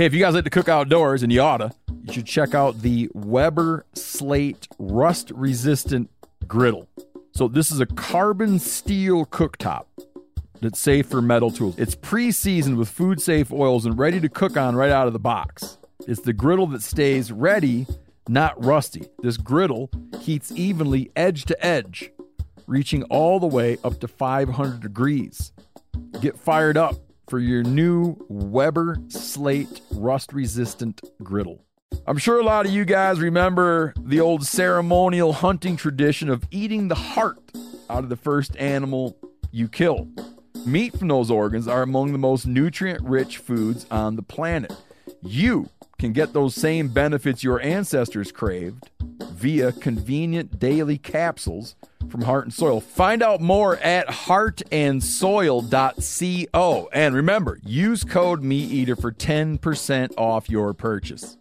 Hey, if you guys like to cook outdoors, and you oughta, you should check out the Weber Slate Rust Resistant Griddle. So, this is a carbon steel cooktop that's safe for metal tools. It's pre seasoned with food safe oils and ready to cook on right out of the box. It's the griddle that stays ready, not rusty. This griddle heats evenly edge to edge, reaching all the way up to 500 degrees. Get fired up for your new Weber Slate rust resistant griddle. I'm sure a lot of you guys remember the old ceremonial hunting tradition of eating the heart out of the first animal you kill. Meat from those organs are among the most nutrient rich foods on the planet. You can get those same benefits your ancestors craved via convenient daily capsules from Heart and Soil. Find out more at heartandsoil.co. And remember, use code MeatEater for 10% off your purchase.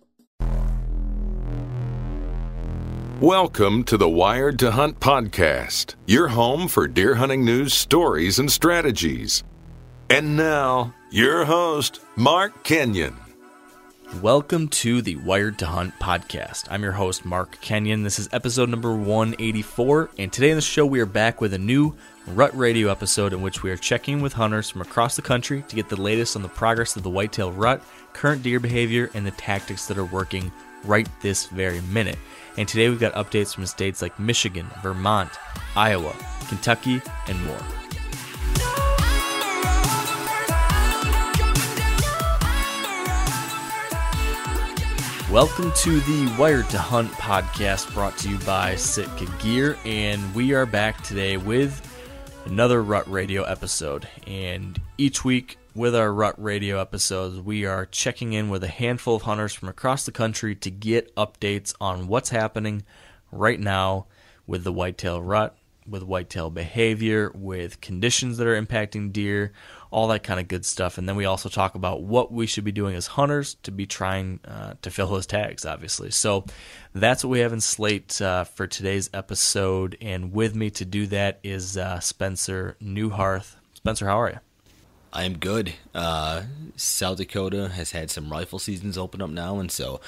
Welcome to the Wired to Hunt podcast, your home for deer hunting news, stories, and strategies. And now, your host, Mark Kenyon. Welcome to the Wired to Hunt podcast. I'm your host, Mark Kenyon. This is episode number 184, and today in the show we are back with a new Rut Radio episode in which we are checking with hunters from across the country to get the latest on the progress of the whitetail rut, current deer behavior, and the tactics that are working right this very minute. And today we've got updates from states like Michigan, Vermont, Iowa, Kentucky, and more. Welcome to the Wired to Hunt podcast brought to you by Sitka Gear. And we are back today with another Rut Radio episode. And each week with our Rut Radio episodes, we are checking in with a handful of hunters from across the country to get updates on what's happening right now with the whitetail rut, with whitetail behavior, with conditions that are impacting deer, all that kind of good stuff. And then we also talk about what we should be doing as hunters to be trying uh, to fill those tags, obviously. So that's what we have in slate uh, for today's episode. And with me to do that is uh, Spencer Neuharth. Spencer, how are you? I am good. Uh, South Dakota has had some rifle seasons open up now, and so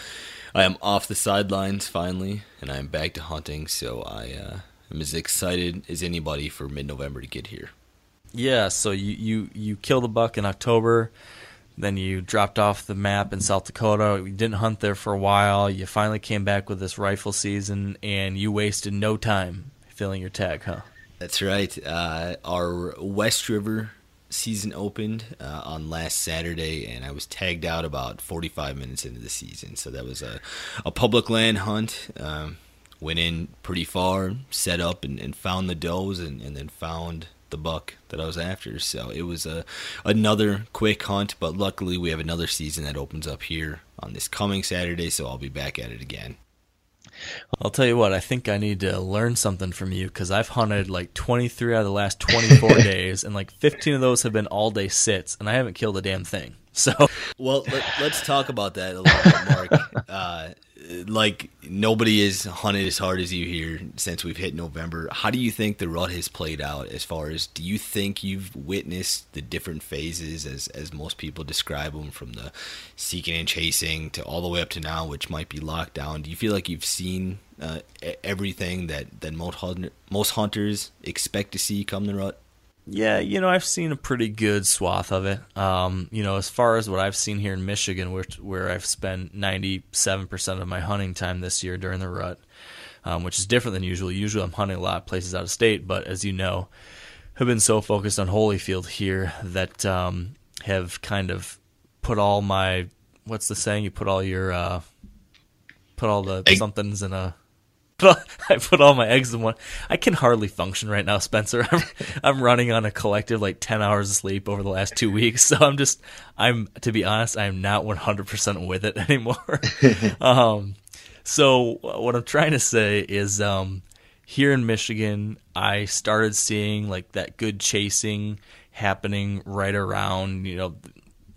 I am off the sidelines finally, and I am back to hunting. So I uh, am as excited as anybody for mid-November to get here. Yeah, so you, you, you killed a buck in October, then you dropped off the map in South Dakota. You didn't hunt there for a while. You finally came back with this rifle season, and you wasted no time filling your tag, huh? That's right. Uh, our West River season opened uh, on last Saturday, and I was tagged out about 45 minutes into the season. So that was a, a public land hunt. Um, went in pretty far, set up, and, and found the does, and, and then found the buck that I was after. So it was a another quick hunt, but luckily we have another season that opens up here on this coming Saturday, so I'll be back at it again. I'll tell you what, I think I need to learn something from you because I've hunted like 23 out of the last 24 days, and like 15 of those have been all day sits, and I haven't killed a damn thing. So, well, let, us talk about that a little bit, Mark. Uh, like nobody has hunted as hard as you here since we've hit November. How do you think the rut has played out? As far as do you think you've witnessed the different phases as as most people describe them, from the seeking and chasing to all the way up to now, which might be lockdown? Do you feel like you've seen uh, everything that that most most hunters expect to see come the rut? Yeah, you know, I've seen a pretty good swath of it. Um, you know, as far as what I've seen here in Michigan, where where I've spent ninety seven percent of my hunting time this year during the rut, um, which is different than usual. Usually, I'm hunting a lot of places out of state, but as you know, have been so focused on Holyfield here that um, have kind of put all my what's the saying? You put all your uh, put all the somethings in a I put all my eggs in one. I can hardly function right now, Spencer. I'm, I'm running on a collective like 10 hours of sleep over the last two weeks. So I'm just, I'm, to be honest, I'm not 100% with it anymore. um, so what I'm trying to say is, um, here in Michigan, I started seeing like that good chasing happening right around, you know,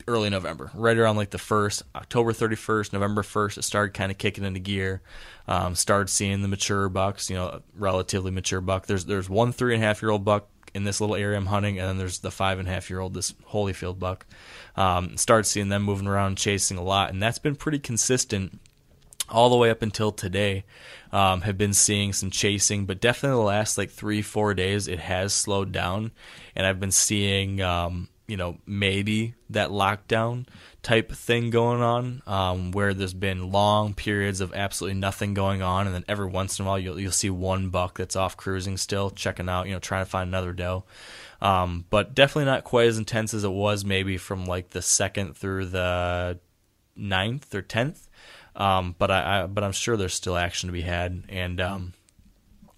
early November, right around like the first, October 31st, November 1st, it started kind of kicking into gear. Um, started seeing the mature bucks, you know, relatively mature buck. There's there's one three and a half year old buck in this little area I'm hunting, and then there's the five and a half year old, this Holyfield buck. Um, started seeing them moving around, chasing a lot, and that's been pretty consistent all the way up until today. Um, have been seeing some chasing, but definitely the last like three, four days, it has slowed down, and I've been seeing, um, you know, maybe that lockdown type thing going on, um, where there's been long periods of absolutely nothing going on, and then every once in a while you'll you'll see one buck that's off cruising still, checking out, you know, trying to find another doe. Um, but definitely not quite as intense as it was maybe from like the second through the ninth or tenth. Um, but I, I, but I'm sure there's still action to be had. And um,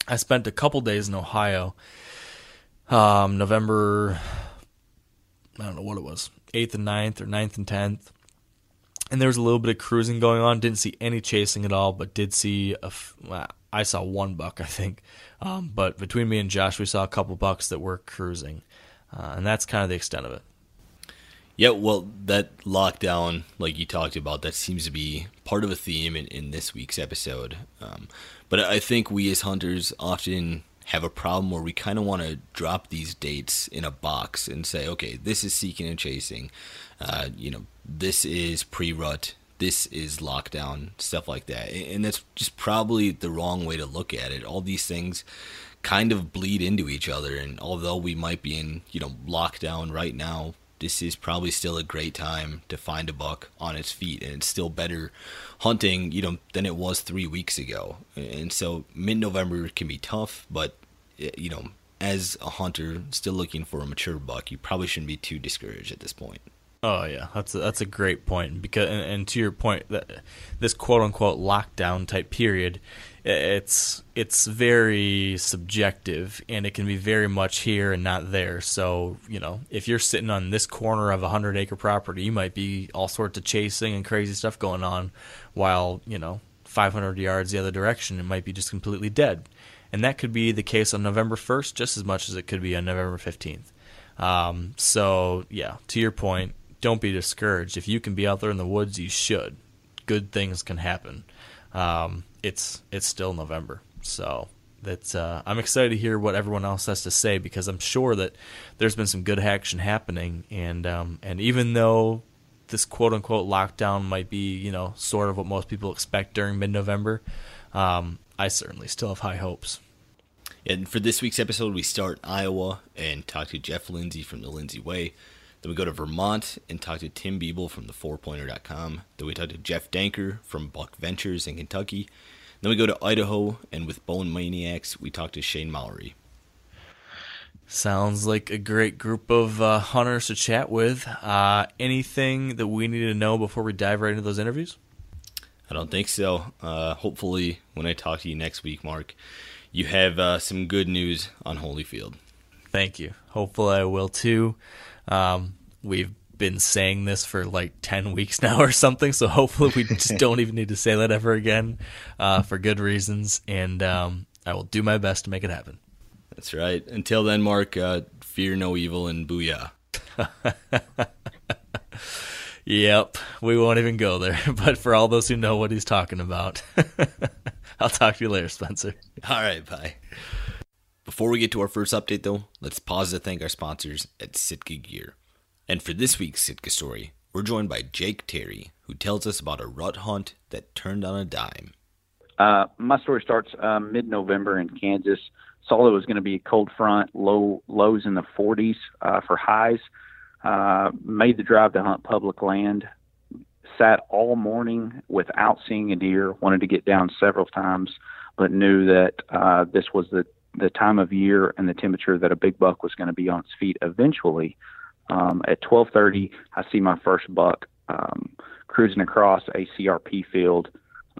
I spent a couple days in Ohio, um, November, I don't know what it was, eighth and 9th or 9th and tenth. And there was a little bit of cruising going on. Didn't see any chasing at all, but did see a. I saw one buck, I think. Um, but between me and Josh, we saw a couple bucks that were cruising, uh, and that's kind of the extent of it. Yeah, well, that lockdown, like you talked about, that seems to be part of a theme in, in this week's episode. Um, but I think we as hunters often have a problem where we kind of want to drop these dates in a box and say, okay, this is seeking and chasing, uh, you know, this is pre rut, this is lockdown, stuff like that. And that's just probably the wrong way to look at it. All these things kind of bleed into each other. And although we might be in, you know, lockdown right now, this is probably still a great time to find a buck on its feet and it's still better hunting you know than it was three weeks ago. And so mid-november can be tough but eh, you know as a hunter still looking for a mature buck you probably shouldn't be too discouraged at this point Oh yeah, that's a, that's a great point because and, and to your point that this quote unquote lockdown type period it's it's very subjective and it can be very much here and not there. So you know, if you're sitting on this corner of a hundred acre property, you might be all sorts of chasing and crazy stuff going on, while you know, 500 yards the other direction, it might be just completely dead. And that could be the case on November 1st just as much as it could be on November 15th. Um, so yeah, to your point, don't be discouraged. If you can be out there in the woods, you should. Good things can happen. Um, it's it's still November, so that's uh, I'm excited to hear what everyone else has to say because I'm sure that there's been some good action happening, and um, and even though this quote unquote lockdown might be you know sort of what most people expect during mid November, um, I certainly still have high hopes. And for this week's episode, we start Iowa and talk to Jeff Lindsay from the Lindsay Way. Then we go to Vermont and talk to Tim Beeble from the fourpointer.com. Then we talk to Jeff Danker from Buck Ventures in Kentucky. Then we go to Idaho, and with Bone Maniacs, we talk to Shane Mallory. Sounds like a great group of uh, hunters to chat with. Uh, anything that we need to know before we dive right into those interviews? I don't think so. Uh, hopefully, when I talk to you next week, Mark, you have uh, some good news on Holyfield. Thank you. Hopefully, I will too. Um, we've been saying this for like 10 weeks now or something, so hopefully we just don't even need to say that ever again uh, for good reasons. And um, I will do my best to make it happen. That's right. Until then, Mark, uh, fear no evil and booyah. yep, we won't even go there. But for all those who know what he's talking about, I'll talk to you later, Spencer. All right, bye. Before we get to our first update, though, let's pause to thank our sponsors at Sitka Gear. And for this week's Sitka story, we're joined by Jake Terry, who tells us about a rut hunt that turned on a dime. Uh, my story starts uh, mid-November in Kansas. Saw it was going to be a cold front, low lows in the 40s uh, for highs. Uh, made the drive to hunt public land. Sat all morning without seeing a deer. Wanted to get down several times, but knew that uh, this was the the time of year and the temperature that a big buck was going to be on its feet eventually. Um, at 12:30, I see my first buck um, cruising across a CRP field.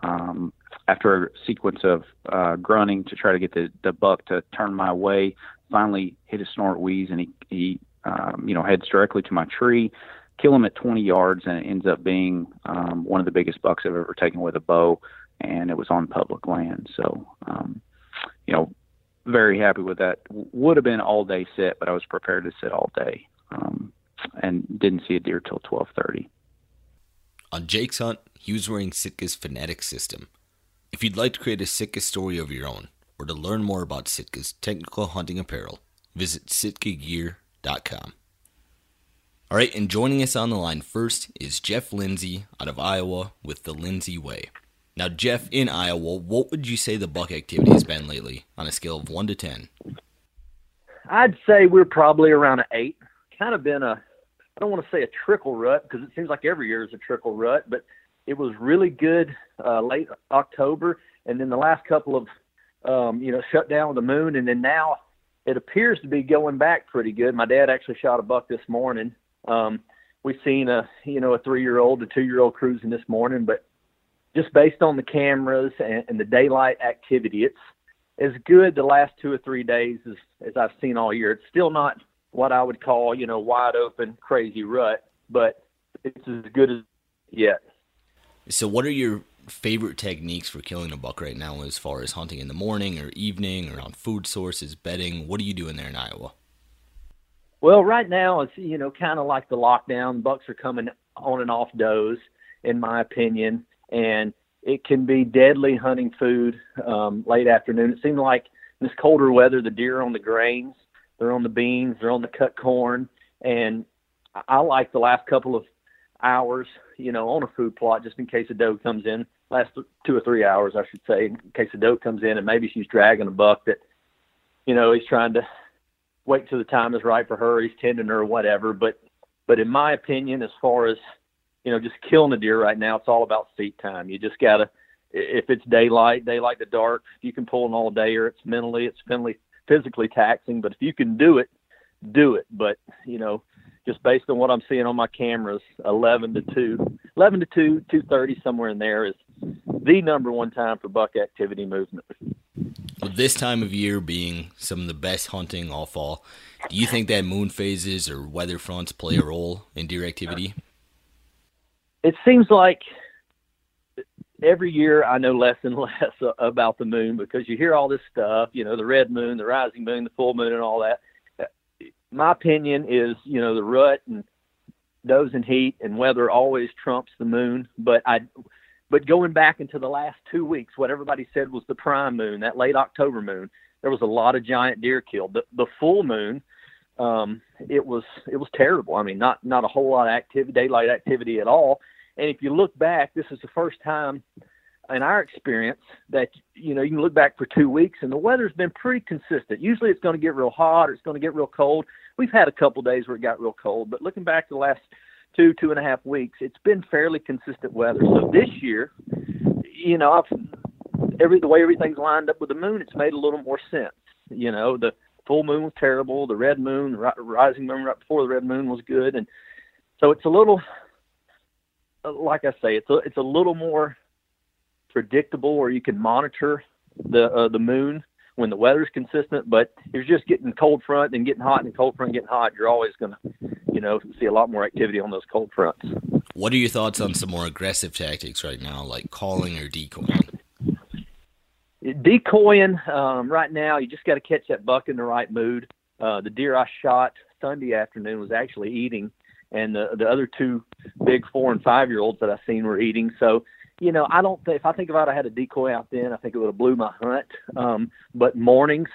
Um, after a sequence of uh, grunting to try to get the, the buck to turn my way, finally hit a snort wheeze and he, he um, you know, heads directly to my tree, kill him at 20 yards, and it ends up being um, one of the biggest bucks I've ever taken with a bow, and it was on public land. So, um, you know, very happy with that. Would have been all day sit, but I was prepared to sit all day, um, and didn't see a deer till 12:30. On Jake's hunt, he was wearing Sitka's Fanatic system. If you'd like to create a Sitka story of your own, or to learn more about Sitka's technical hunting apparel, visit sitkagear.com. All right, and joining us on the line first is Jeff Lindsay out of Iowa with the Lindsay Way. Now, Jeff, in Iowa, what would you say the buck activity has been lately on a scale of 1 to 10? I'd say we're probably around an 8. Kind of been a, I don't want to say a trickle rut because it seems like every year is a trickle rut, but it was really good uh, late October. And then the last couple of, um, you know, shut down the moon. And then now it appears to be going back pretty good. My dad actually shot a buck this morning. Um, we've seen a, you know, a three year old, a two year old cruising this morning, but just based on the cameras and, and the daylight activity, it's as good the last two or three days as, as I've seen all year. It's still not what I would call, you know, wide open, crazy rut, but it's as good as yet. So, what are your favorite techniques for killing a buck right now as far as hunting in the morning or evening or on food sources, bedding? What are you doing there in Iowa? Well, right now it's you know kind of like the lockdown. Bucks are coming on and off does, in my opinion, and it can be deadly hunting food um, late afternoon. It seems like this colder weather, the deer are on the grains, they're on the beans, they're on the cut corn, and I like the last couple of hours, you know, on a food plot just in case a doe comes in. Last two or three hours, I should say, in case a doe comes in and maybe she's dragging a buck that, you know, he's trying to wait till the time is right for her. He's tending her or whatever. But, but in my opinion, as far as you know, just killing a deer right now, it's all about seat time. You just gotta, if it's daylight, daylight to dark, you can pull an all day, or it's mentally, it's physically, physically taxing. But if you can do it, do it. But you know, just based on what I'm seeing on my cameras, 11 to 2, 11 to 2, 2:30 somewhere in there is the number one time for buck activity movement. This time of year being some of the best hunting all fall, do you think that moon phases or weather fronts play a role in deer activity? It seems like every year I know less and less about the moon because you hear all this stuff, you know, the red moon, the rising moon, the full moon, and all that. My opinion is, you know, the rut and does and heat and weather always trumps the moon. But I, but going back into the last two weeks, what everybody said was the prime moon, that late October moon, there was a lot of giant deer killed. The, the full moon, um, it was it was terrible. I mean, not not a whole lot of activity, daylight activity at all and if you look back, this is the first time in our experience that you know you can look back for two weeks and the weather's been pretty consistent. Usually it's going to get real hot or it's going to get real cold. We've had a couple days where it got real cold, but looking back the last two two and a half weeks, it's been fairly consistent weather. So this year, you know, I've, every the way everything's lined up with the moon, it's made a little more sense. You know, the full moon was terrible. The red moon, the rising moon right before the red moon was good, and so it's a little like I say, it's a it's a little more predictable, or you can monitor the uh, the moon when the weather's consistent. But if you're just getting cold front and getting hot and cold front getting hot, you're always going to, you know, see a lot more activity on those cold fronts. What are your thoughts on some more aggressive tactics right now, like calling or decoying? Decoying um, right now, you just got to catch that buck in the right mood. Uh, the deer I shot Sunday afternoon was actually eating and the the other two big four and five year olds that I seen were eating. So, you know, I don't think if I think about it, I had a decoy out then, I think it would have blew my hunt. Um, but mornings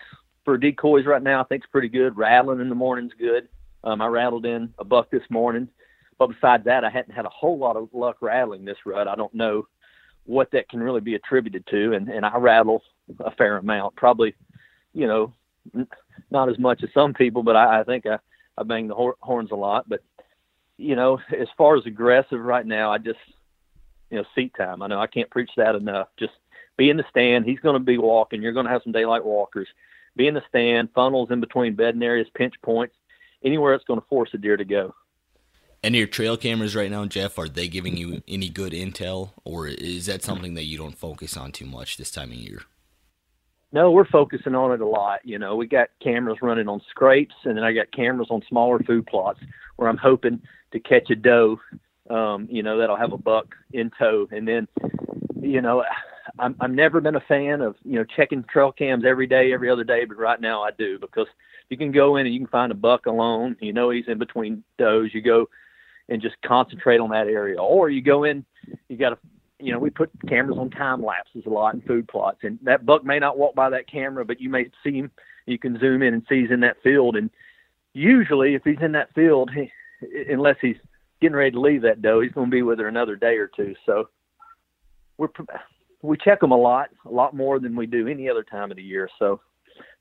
for decoys right now, I think it's pretty good. Rattling in the morning's good. Um, I rattled in a buck this morning, but besides that, I hadn't had a whole lot of luck rattling this rut. I don't know what that can really be attributed to, and and I rattle a fair amount, probably, you know, not as much as some people, but I, I think I I bang the hor- horns a lot, but you know, as far as aggressive right now, I just, you know, seat time. I know I can't preach that enough. Just be in the stand. He's going to be walking. You're going to have some daylight walkers. Be in the stand, funnels in between bedding areas, pinch points, anywhere it's going to force a deer to go. And your trail cameras right now, Jeff, are they giving you any good intel, or is that something that you don't focus on too much this time of year? No, we're focusing on it a lot. You know, we got cameras running on scrapes, and then I got cameras on smaller food plots where I'm hoping to catch a doe, um, you know, that'll have a buck in tow. And then, you know, I'm I'm never been a fan of you know checking trail cams every day, every other day, but right now I do because you can go in and you can find a buck alone. You know he's in between does. You go and just concentrate on that area, or you go in, you got a you know, we put cameras on time lapses a lot in food plots, and that buck may not walk by that camera, but you may see him. You can zoom in and see he's in that field, and usually, if he's in that field, unless he's getting ready to leave that doe, he's going to be with her another day or two. So we're we check them a lot, a lot more than we do any other time of the year. So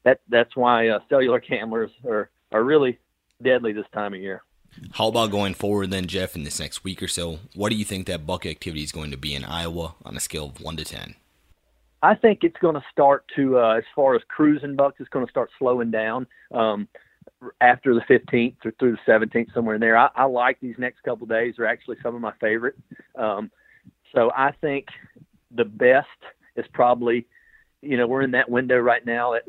that that's why uh, cellular cameras are are really deadly this time of year. How about going forward then, Jeff, in this next week or so? What do you think that buck activity is going to be in Iowa on a scale of one to ten? I think it's going to start to, uh, as far as cruising bucks, it's going to start slowing down um, after the 15th or through the 17th, somewhere in there. I, I like these next couple days; are actually some of my favorite. Um, so I think the best is probably, you know, we're in that window right now, at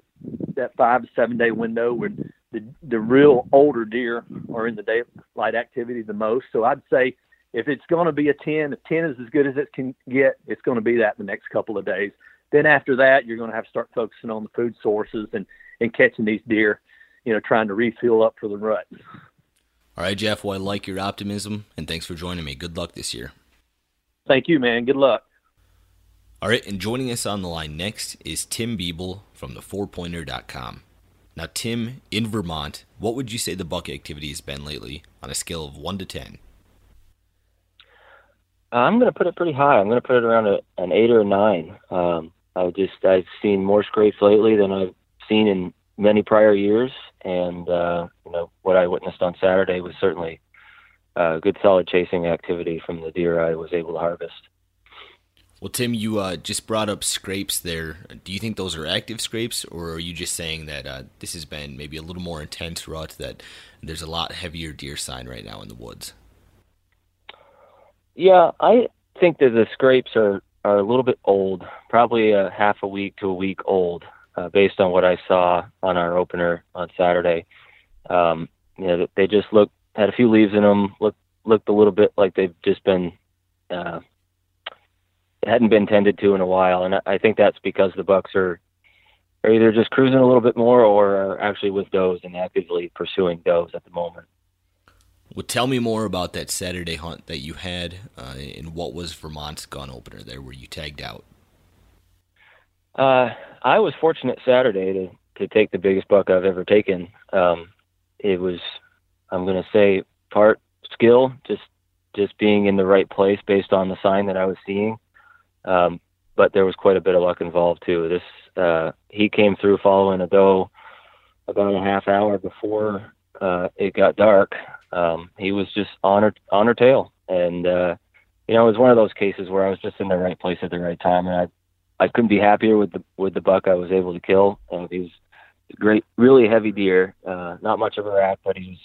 that five to seven day window where the the real older deer are in the daylight activity the most. So I'd say if it's going to be a 10, if 10 is as good as it can get, it's going to be that the next couple of days. Then after that, you're going to have to start focusing on the food sources and, and catching these deer, you know, trying to refuel up for the rut. All right, Jeff. Well, I like your optimism, and thanks for joining me. Good luck this year. Thank you, man. Good luck. All right, and joining us on the line next is Tim Biebel from the fourpointer.com. Now, Tim, in Vermont, what would you say the buck activity has been lately on a scale of 1 to 10? I'm going to put it pretty high. I'm going to put it around a, an 8 or a 9. Um, I just I've seen more scrapes lately than I've seen in many prior years, and uh, you know what I witnessed on Saturday was certainly uh, good, solid chasing activity from the deer I was able to harvest. Well, Tim, you uh, just brought up scrapes there. Do you think those are active scrapes, or are you just saying that uh, this has been maybe a little more intense rut, that there's a lot heavier deer sign right now in the woods? Yeah, I think that the scrapes are, are a little bit old, probably a half a week to a week old, uh, based on what I saw on our opener on Saturday. Um, you know, they just look had a few leaves in them, looked looked a little bit like they've just been uh, hadn't been tended to in a while, and I think that's because the bucks are are either just cruising a little bit more or are actually with does and actively pursuing does at the moment. Well, tell me more about that Saturday hunt that you had, uh, and what was Vermont's gun opener there, where you tagged out. Uh, I was fortunate Saturday to to take the biggest buck I've ever taken. Um, it was, I'm going to say, part skill, just just being in the right place based on the sign that I was seeing. Um, but there was quite a bit of luck involved too. This uh, he came through following a doe about a half hour before uh, it got dark. Um, he was just on her on her tail, and uh, you know it was one of those cases where I was just in the right place at the right time, and I I couldn't be happier with the with the buck I was able to kill. Uh, he was great, really heavy deer, uh, not much of a rack, but he was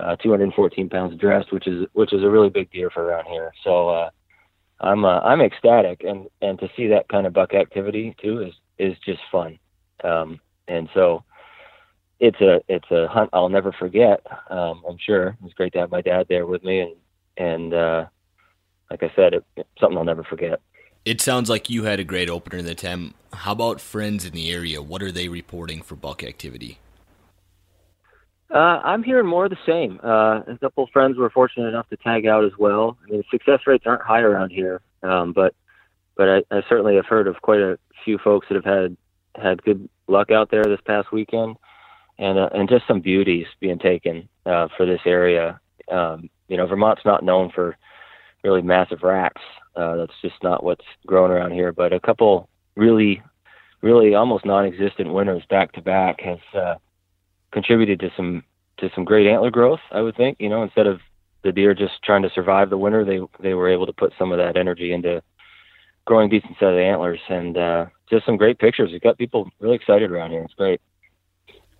uh, 214 pounds dressed, which is which is a really big deer for around here. So uh, I'm uh, I'm ecstatic, and and to see that kind of buck activity too is is just fun, um, and so it's a it's a hunt I'll never forget. Um, I'm sure it was great to have my dad there with me, and and uh, like I said, it, it's something I'll never forget. It sounds like you had a great opener in the Tem. How about friends in the area? What are they reporting for buck activity? Uh, I'm hearing more of the same. Uh, a couple of friends were fortunate enough to tag out as well. I mean, success rates aren't high around here, um, but but I, I certainly have heard of quite a few folks that have had had good luck out there this past weekend, and uh, and just some beauties being taken uh, for this area. Um, you know, Vermont's not known for really massive racks. Uh, that's just not what's growing around here. But a couple really, really almost non-existent winners back to back has uh, contributed to some to some great antler growth. I would think, you know, instead of the deer just trying to survive the winter, they they were able to put some of that energy into growing decent set of antlers and uh, just some great pictures. It got people really excited around here. It's great.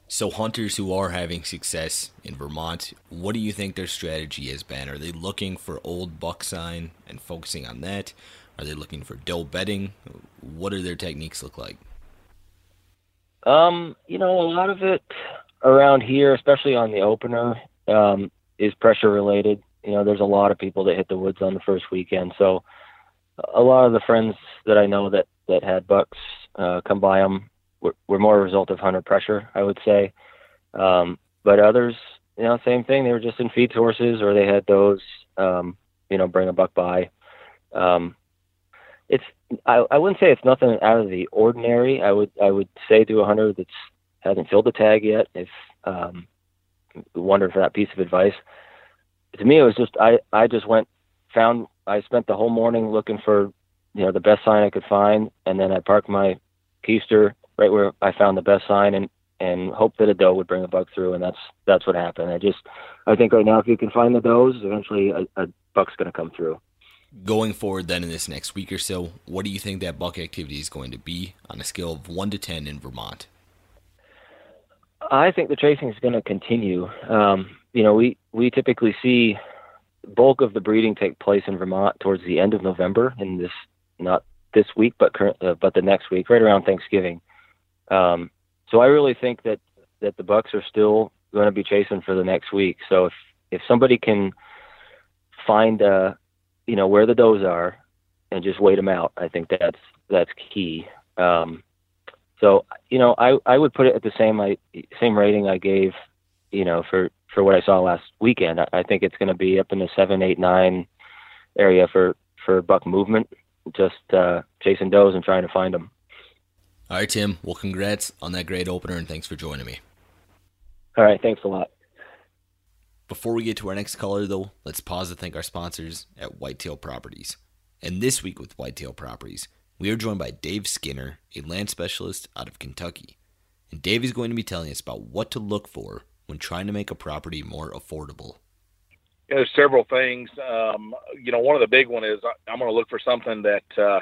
So hunters who are having success in Vermont, what do you think their strategy has been? Are they looking for old buck sign and focusing on that? Are they looking for doe bedding? What do their techniques look like? Um, you know, a lot of it around here, especially on the opener, um, is pressure related. You know, there's a lot of people that hit the woods on the first weekend, so a lot of the friends that I know that that had bucks uh, come by them were, were more a result of hunter pressure, I would say. Um, but others, you know, same thing. They were just in feed sources, or they had those, um, you know, bring a buck by. Um, it's I, I wouldn't say it's nothing out of the ordinary. I would I would say to a hunter that's hasn't filled the tag yet, if um, wondering for that piece of advice. To me, it was just I I just went found I spent the whole morning looking for you know the best sign I could find, and then I parked my keister right where I found the best sign and and hope that a doe would bring a buck through, and that's that's what happened. I just I think right now if you can find the does, eventually a, a buck's going to come through. Going forward, then in this next week or so, what do you think that buck activity is going to be on a scale of one to ten in Vermont? I think the tracing is going to continue. Um, you know, we we typically see bulk of the breeding take place in Vermont towards the end of November in this not this week, but current, uh, but the next week, right around Thanksgiving. Um, so I really think that that the Bucks are still going to be chasing for the next week. So if if somebody can find uh you know where the does are and just wait them out, I think that's that's key. Um, so you know I I would put it at the same I same rating I gave you know for for what I saw last weekend. I, I think it's going to be up in the seven, eight, nine area for for buck movement, just uh, chasing does and trying to find them. All right, Tim. Well, congrats on that great opener, and thanks for joining me. All right, thanks a lot. Before we get to our next caller, though, let's pause to thank our sponsors at Whitetail Properties. And this week with Whitetail Properties, we are joined by Dave Skinner, a land specialist out of Kentucky. And Dave is going to be telling us about what to look for when trying to make a property more affordable. There's several things. Um, you know, one of the big one is I'm going to look for something that uh,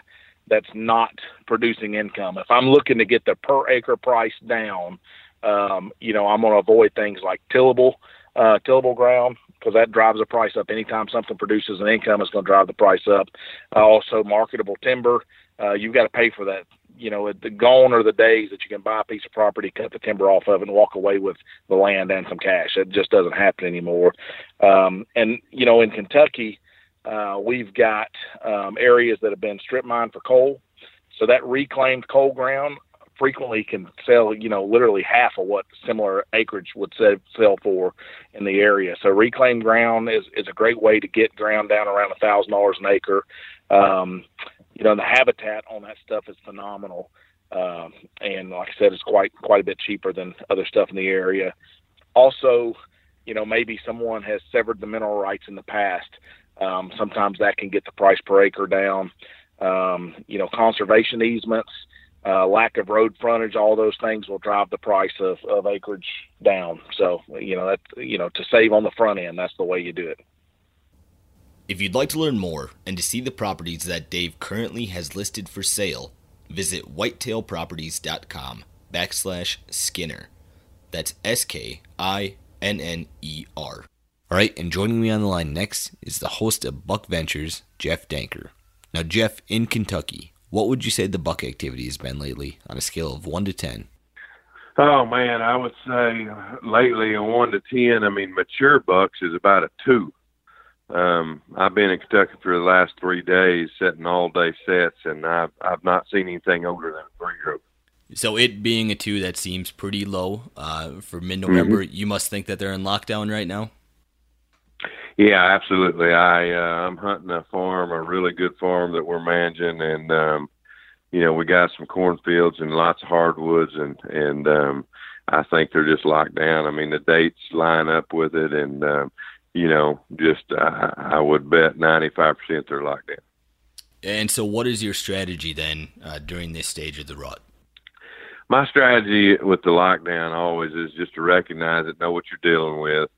that's not producing income. If I'm looking to get the per acre price down, um, you know, I'm going to avoid things like tillable, uh, tillable ground because that drives the price up. Anytime something produces an income, it's going to drive the price up. Uh, also, marketable timber, uh, you've got to pay for that. You know, the gone are the days that you can buy a piece of property, cut the timber off of, and walk away with the land and some cash. It just doesn't happen anymore. Um, and you know, in Kentucky, uh, we've got um, areas that have been strip mined for coal. So that reclaimed coal ground frequently can sell, you know, literally half of what similar acreage would sell for in the area. So reclaimed ground is, is a great way to get ground down around a thousand dollars an acre. Um, you know, the habitat on that stuff is phenomenal. Um, and like I said, it's quite, quite a bit cheaper than other stuff in the area. Also, you know, maybe someone has severed the mineral rights in the past. Um, sometimes that can get the price per acre down. Um, you know, conservation easements, uh, lack of road frontage, all those things will drive the price of, of acreage down. So, you know, that, you know, to save on the front end, that's the way you do it. If you'd like to learn more and to see the properties that Dave currently has listed for sale, visit whitetailproperties.com backslash Skinner. That's S K I N N E R. All right, and joining me on the line next is the host of Buck Ventures, Jeff Danker. Now, Jeff, in Kentucky, what would you say the buck activity has been lately on a scale of 1 to 10? Oh, man, I would say lately a 1 to 10. I mean, mature bucks is about a 2. Um, I've been in Kentucky for the last three days, setting all day sets, and I've I've not seen anything older than a three year old. So it being a two, that seems pretty low uh, for mid November. Mm-hmm. You must think that they're in lockdown right now. Yeah, absolutely. I uh, I'm hunting a farm, a really good farm that we're managing, and um, you know we got some cornfields and lots of hardwoods, and and um, I think they're just locked down. I mean the dates line up with it, and um, you know just uh, I would bet 95 percent they're locked down. And so, what is your strategy then uh, during this stage of the rut? My strategy with the lockdown always is just to recognize it, know what you're dealing with,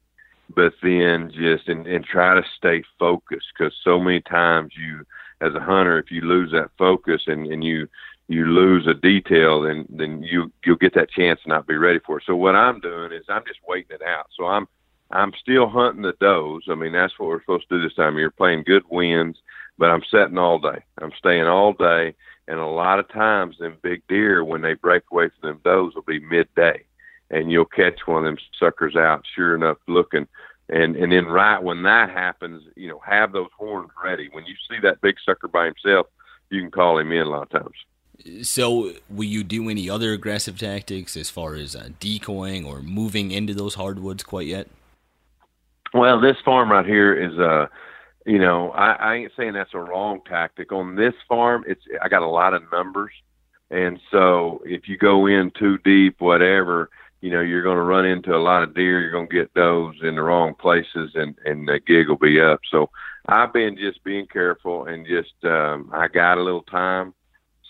but then just and, and try to stay focused because so many times you as a hunter if you lose that focus and, and you you lose a detail then then you you'll get that chance to not be ready for it. So what i'm doing is i'm just waiting it out. So i'm i'm still hunting the does. I mean that's what we're supposed to do this time you're playing good winds but i'm setting all day. I'm staying all day and a lot of times them big deer when they break away from them does will be midday and you'll catch one of them suckers out sure enough looking. And and then right when that happens you know have those horns ready. When you see that big sucker by himself you can call him in a lot of times. So will you do any other aggressive tactics as far as uh, decoying or moving into those hardwoods quite yet? Well this farm right here is uh you know, I, I ain't saying that's a wrong tactic. On this farm, it's I got a lot of numbers, and so if you go in too deep, whatever, you know, you're going to run into a lot of deer. You're going to get those in the wrong places, and and the gig will be up. So I've been just being careful and just um, I got a little time.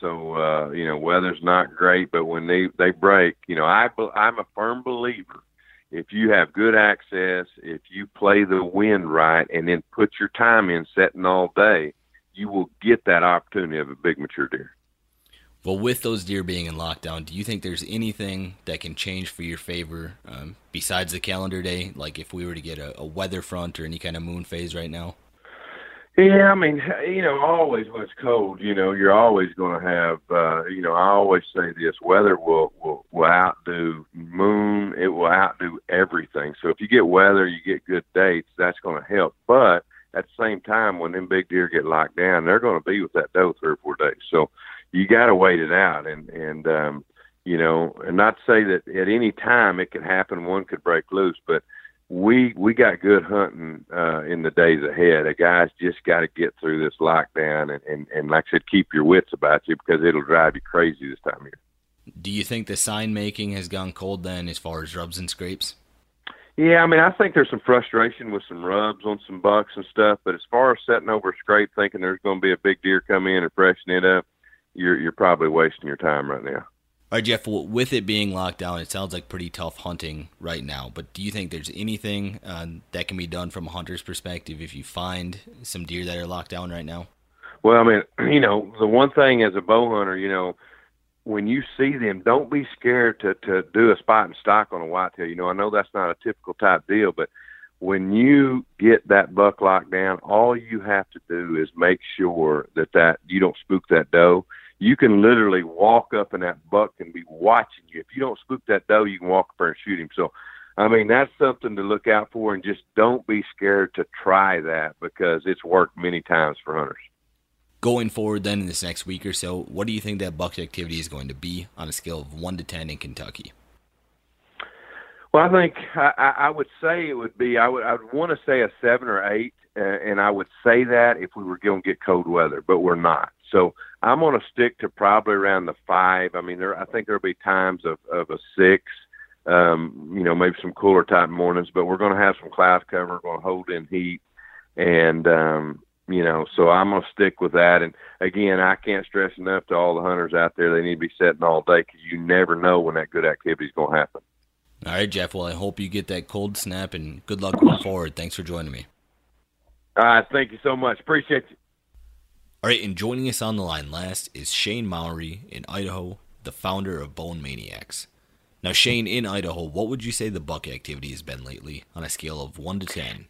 So uh, you know, weather's not great, but when they they break, you know, I I'm a firm believer if you have good access, if you play the wind right, and then put your time in setting all day, you will get that opportunity of a big mature deer. Well, with those deer being in lockdown, do you think there's anything that can change for your favor um, besides the calendar day? Like if we were to get a, a weather front or any kind of moon phase right now? Yeah, I mean, you know, always when it's cold, you know, you're always going to have, uh, you know, I always say this: weather will will will outdo moon. It will outdo everything. So if you get weather, you get good dates. That's going to help. But at the same time, when them big deer get locked down, they're going to be with that doe three or four days. So you got to wait it out, and and um, you know, and not say that at any time it could happen. One could break loose, but we we got good hunting uh, in the days ahead. The guys just got to get through this lockdown and, and and like I said, keep your wits about you because it'll drive you crazy this time of year. Do you think the sign making has gone cold then, as far as rubs and scrapes? Yeah, I mean, I think there's some frustration with some rubs on some bucks and stuff, but as far as setting over a scrape, thinking there's going to be a big deer come in and freshen it up, you're you're probably wasting your time right now. All right, Jeff. Well, with it being locked down, it sounds like pretty tough hunting right now. But do you think there's anything uh, that can be done from a hunter's perspective if you find some deer that are locked down right now? Well, I mean, you know, the one thing as a bow hunter, you know, when you see them, don't be scared to to do a spot and stalk on a whitetail. You know, I know that's not a typical type deal, but when you get that buck locked down, all you have to do is make sure that that you don't spook that doe you can literally walk up and that buck can be watching you. If you don't spook that doe, you can walk up there and shoot him. So, I mean, that's something to look out for, and just don't be scared to try that because it's worked many times for hunters. Going forward, then in this next week or so, what do you think that buck activity is going to be on a scale of one to ten in Kentucky? Well, I think I, I would say it would be I would I would want to say a seven or eight, and I would say that if we were going to get cold weather, but we're not. So I'm going to stick to probably around the five. I mean, there I think there'll be times of of a six. Um, you know, maybe some cooler type mornings, but we're going to have some cloud cover. Going to hold in heat, and um, you know, so I'm going to stick with that. And again, I can't stress enough to all the hunters out there, they need to be setting all day because you never know when that good activity is going to happen. All right, Jeff. Well, I hope you get that cold snap and good luck going forward. Thanks for joining me. All right. Thank you so much. Appreciate you. All right. And joining us on the line last is Shane Mowry in Idaho, the founder of Bone Maniacs. Now, Shane, in Idaho, what would you say the buck activity has been lately on a scale of 1 to 10?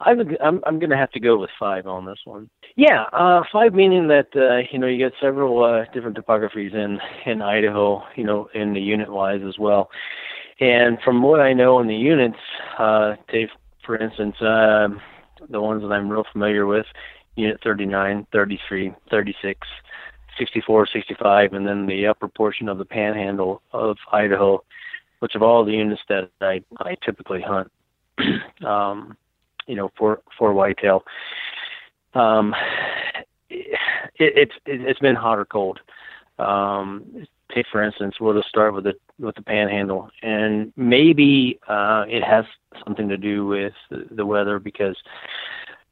I'm I'm, I'm going to have to go with five on this one. Yeah, uh, five meaning that uh, you know you got several uh, different topographies in in Idaho, you know, in the unit wise as well. And from what I know in the units, uh, Dave, for instance, um, the ones that I'm real familiar with, Unit 39, 33, 36, 64, 65, and then the upper portion of the Panhandle of Idaho, which of all the units that I I typically hunt. um, you know, for for whitetail. Um, it, it's it's been hot or cold. Um, take for instance, we'll just start with the with the panhandle, and maybe uh, it has something to do with the, the weather because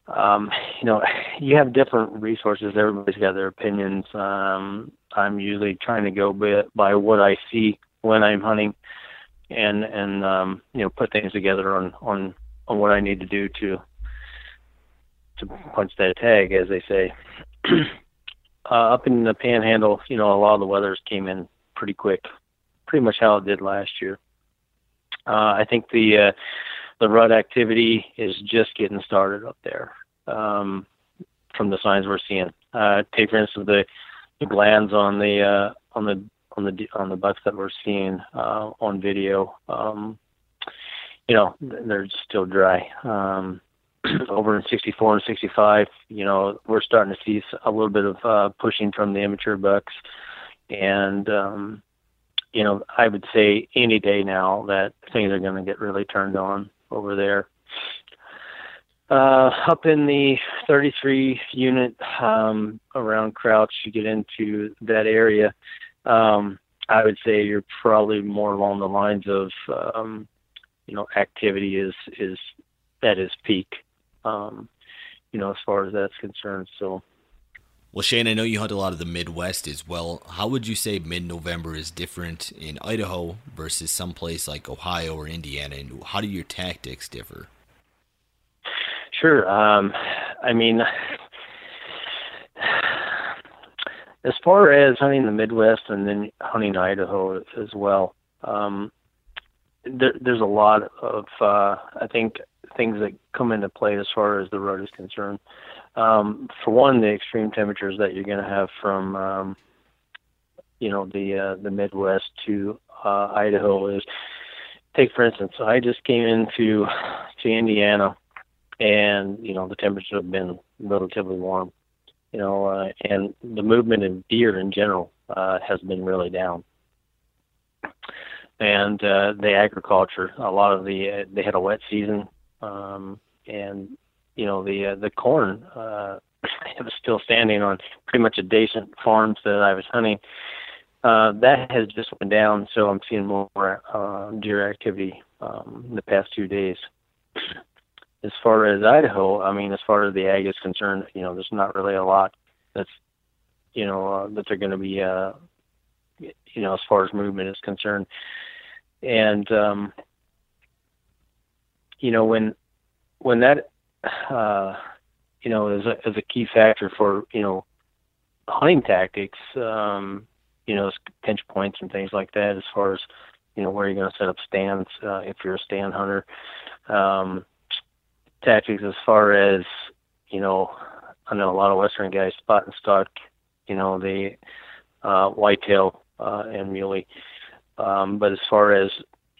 um, you know you have different resources. Everybody's got their opinions. Um, I'm usually trying to go by, by what I see when I'm hunting, and and um, you know put things together on on on what I need to do to to punch that tag, as they say. uh, up in the Panhandle, you know, a lot of the weathers came in pretty quick, pretty much how it did last year. Uh, I think the uh, the rut activity is just getting started up there. Um, from the signs we're seeing, uh, take for instance the, the glands on the uh, on the on the on the bucks that we're seeing uh, on video. Um, you know, they're still dry. Um, over in 64 and 65, you know, we're starting to see a little bit of uh, pushing from the immature bucks. And, um, you know, I would say any day now that things are going to get really turned on over there. Uh, up in the 33 unit um, around Crouch, you get into that area. Um, I would say you're probably more along the lines of, um, you know, activity is is at its peak. Um, you know, as far as that's concerned. So. Well, Shane, I know you hunt a lot of the Midwest as well. How would you say mid-November is different in Idaho versus someplace like Ohio or Indiana, and how do your tactics differ? Sure. Um, I mean, as far as hunting the Midwest and then hunting Idaho as well, um, there, there's a lot of uh, I think things that come into play as far as the road is concerned. Um, for one, the extreme temperatures that you're going to have from um, you know the uh, the Midwest to uh, Idaho is take for instance, I just came into to Indiana, and you know the temperatures have been relatively warm you know, uh, and the movement of deer in general uh, has been really down. And uh, the agriculture, a lot of the uh, they had a wet season, um, and you know the uh, the corn uh, was still standing on pretty much adjacent farms that I was hunting. Uh, that has just went down, so I'm seeing more uh, deer activity um, in the past two days as far as Idaho, I mean, as far as the ag is concerned, you know, there's not really a lot that's, you know, uh, that they're going to be, uh, you know, as far as movement is concerned. And, um, you know, when, when that, uh, you know, is a, is a key factor for, you know, hunting tactics, um, you know, pinch points and things like that, as far as, you know, where you're going to set up stands, uh, if you're a stand hunter. Um, tactics as far as you know I know a lot of Western guys spot and stalk, you know, the uh, whitetail uh, and muley. Um, but as far as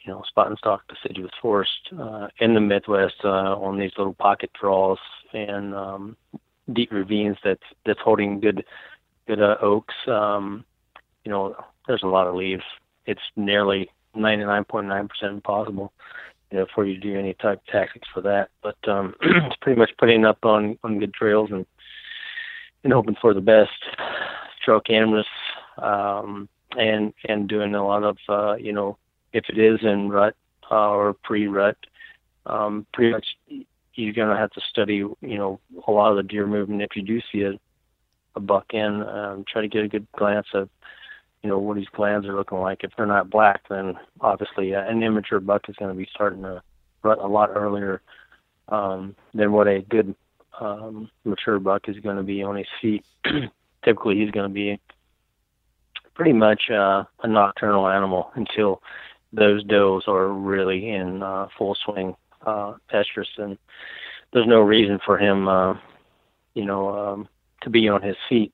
you know, spot and stalk deciduous forest uh, in the Midwest uh, on these little pocket draws and um, deep ravines that's that's holding good good uh, oaks. Um, you know, there's a lot of leaves. It's nearly 99.9% impossible you know, for you to do any type of tactics for that. But um, it's pretty much putting up on on good trails and and hoping for the best. Trail cameras um, and and doing a lot of uh, you know if it is in rut uh, or pre-rut, um, pretty much you're gonna have to study you know a lot of the deer movement. If you do see a a buck in, um, try to get a good glance of you know what his glands are looking like. If they're not black, then obviously uh, an immature buck is going to be starting to rut a lot earlier um, than what a good um, mature buck is going to be on his feet. Typically, he's going to be pretty much uh, a nocturnal animal until those does are really in uh, full swing uh, estrus, and there's no reason for him, uh, you know, um, to be on his feet.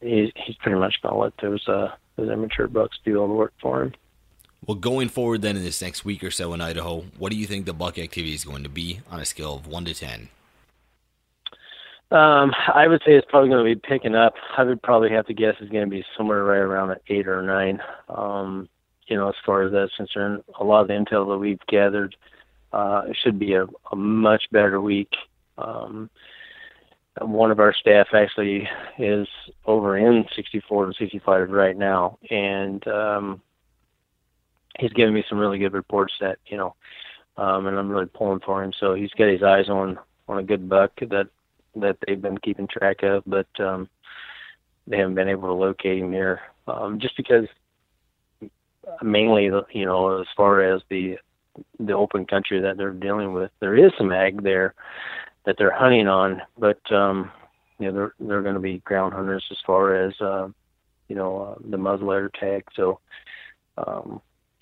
He's, he's pretty much to let those uh, those immature bucks do all the work for him. Well, going forward then in this next week or so in Idaho, what do you think the buck activity is going to be on a scale of one to ten? Um, I would say it's probably going to be picking up. I would probably have to guess it's going to be somewhere right around an eight or nine. Um, you know, as far as that's concerned, a lot of the intel that we've gathered, uh, it should be a, a much better week. Um, one of our staff actually is over in 64 and 65 right now, and um, he's giving me some really good reports that you know, um, and I'm really pulling for him. So he's got his eyes on on a good buck that that they've been keeping track of, but um, they haven't been able to locate him here, um, just because mainly you know as far as the the open country that they're dealing with, there is some ag there that they're hunting on, but um, you know they're they're going to be ground hunters as far as uh, you know uh, the muzzleloader tag. So um,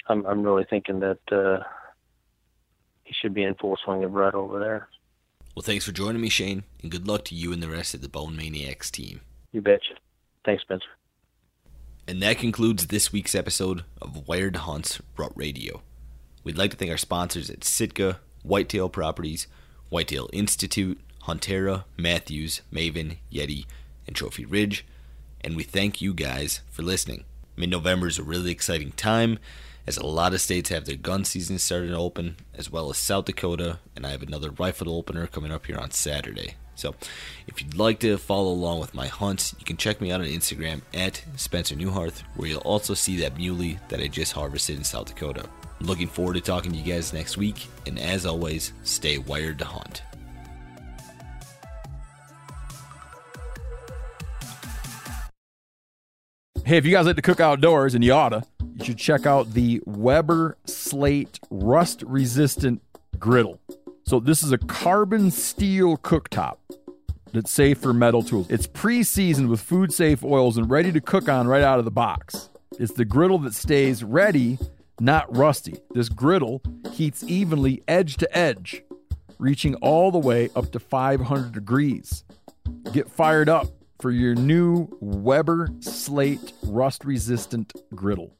I'm I'm really thinking that uh, he should be in full swing of rut over there. Well, thanks for joining me, Shane, and good luck to you and the rest of the Bone Maniacs team. You betcha. Thanks, Spencer. And that concludes this week's episode of Wired Hunts Rut Radio. We'd like to thank our sponsors at Sitka, Whitetail Properties, Whitetail Institute, Huntera, Mathews, Maven, Yeti, and Trophy Ridge. And we thank you guys for listening. Mid November is a really exciting time, as a lot of states have their gun season starting to open, as well as South Dakota, and I have another rifle opener coming up here on Saturday. So, if you'd like to follow along with my hunts, you can check me out on Instagram at Spencer Neuharth, where you'll also see that muley that I just harvested in South Dakota. I'm looking forward to talking to you guys next week, and as always, stay wired to hunt. Hey, if you guys like to cook outdoors, and you oughta, you should check out the Weber Slate Rust Resistant Griddle. So, this is a carbon steel cooktop that's safe for metal tools. It's pre seasoned with food safe oils and ready to cook on right out of the box. It's the griddle that stays ready, not rusty. This griddle heats evenly edge to edge, reaching all the way up to 500 degrees. Get fired up for your new Weber Slate rust resistant griddle.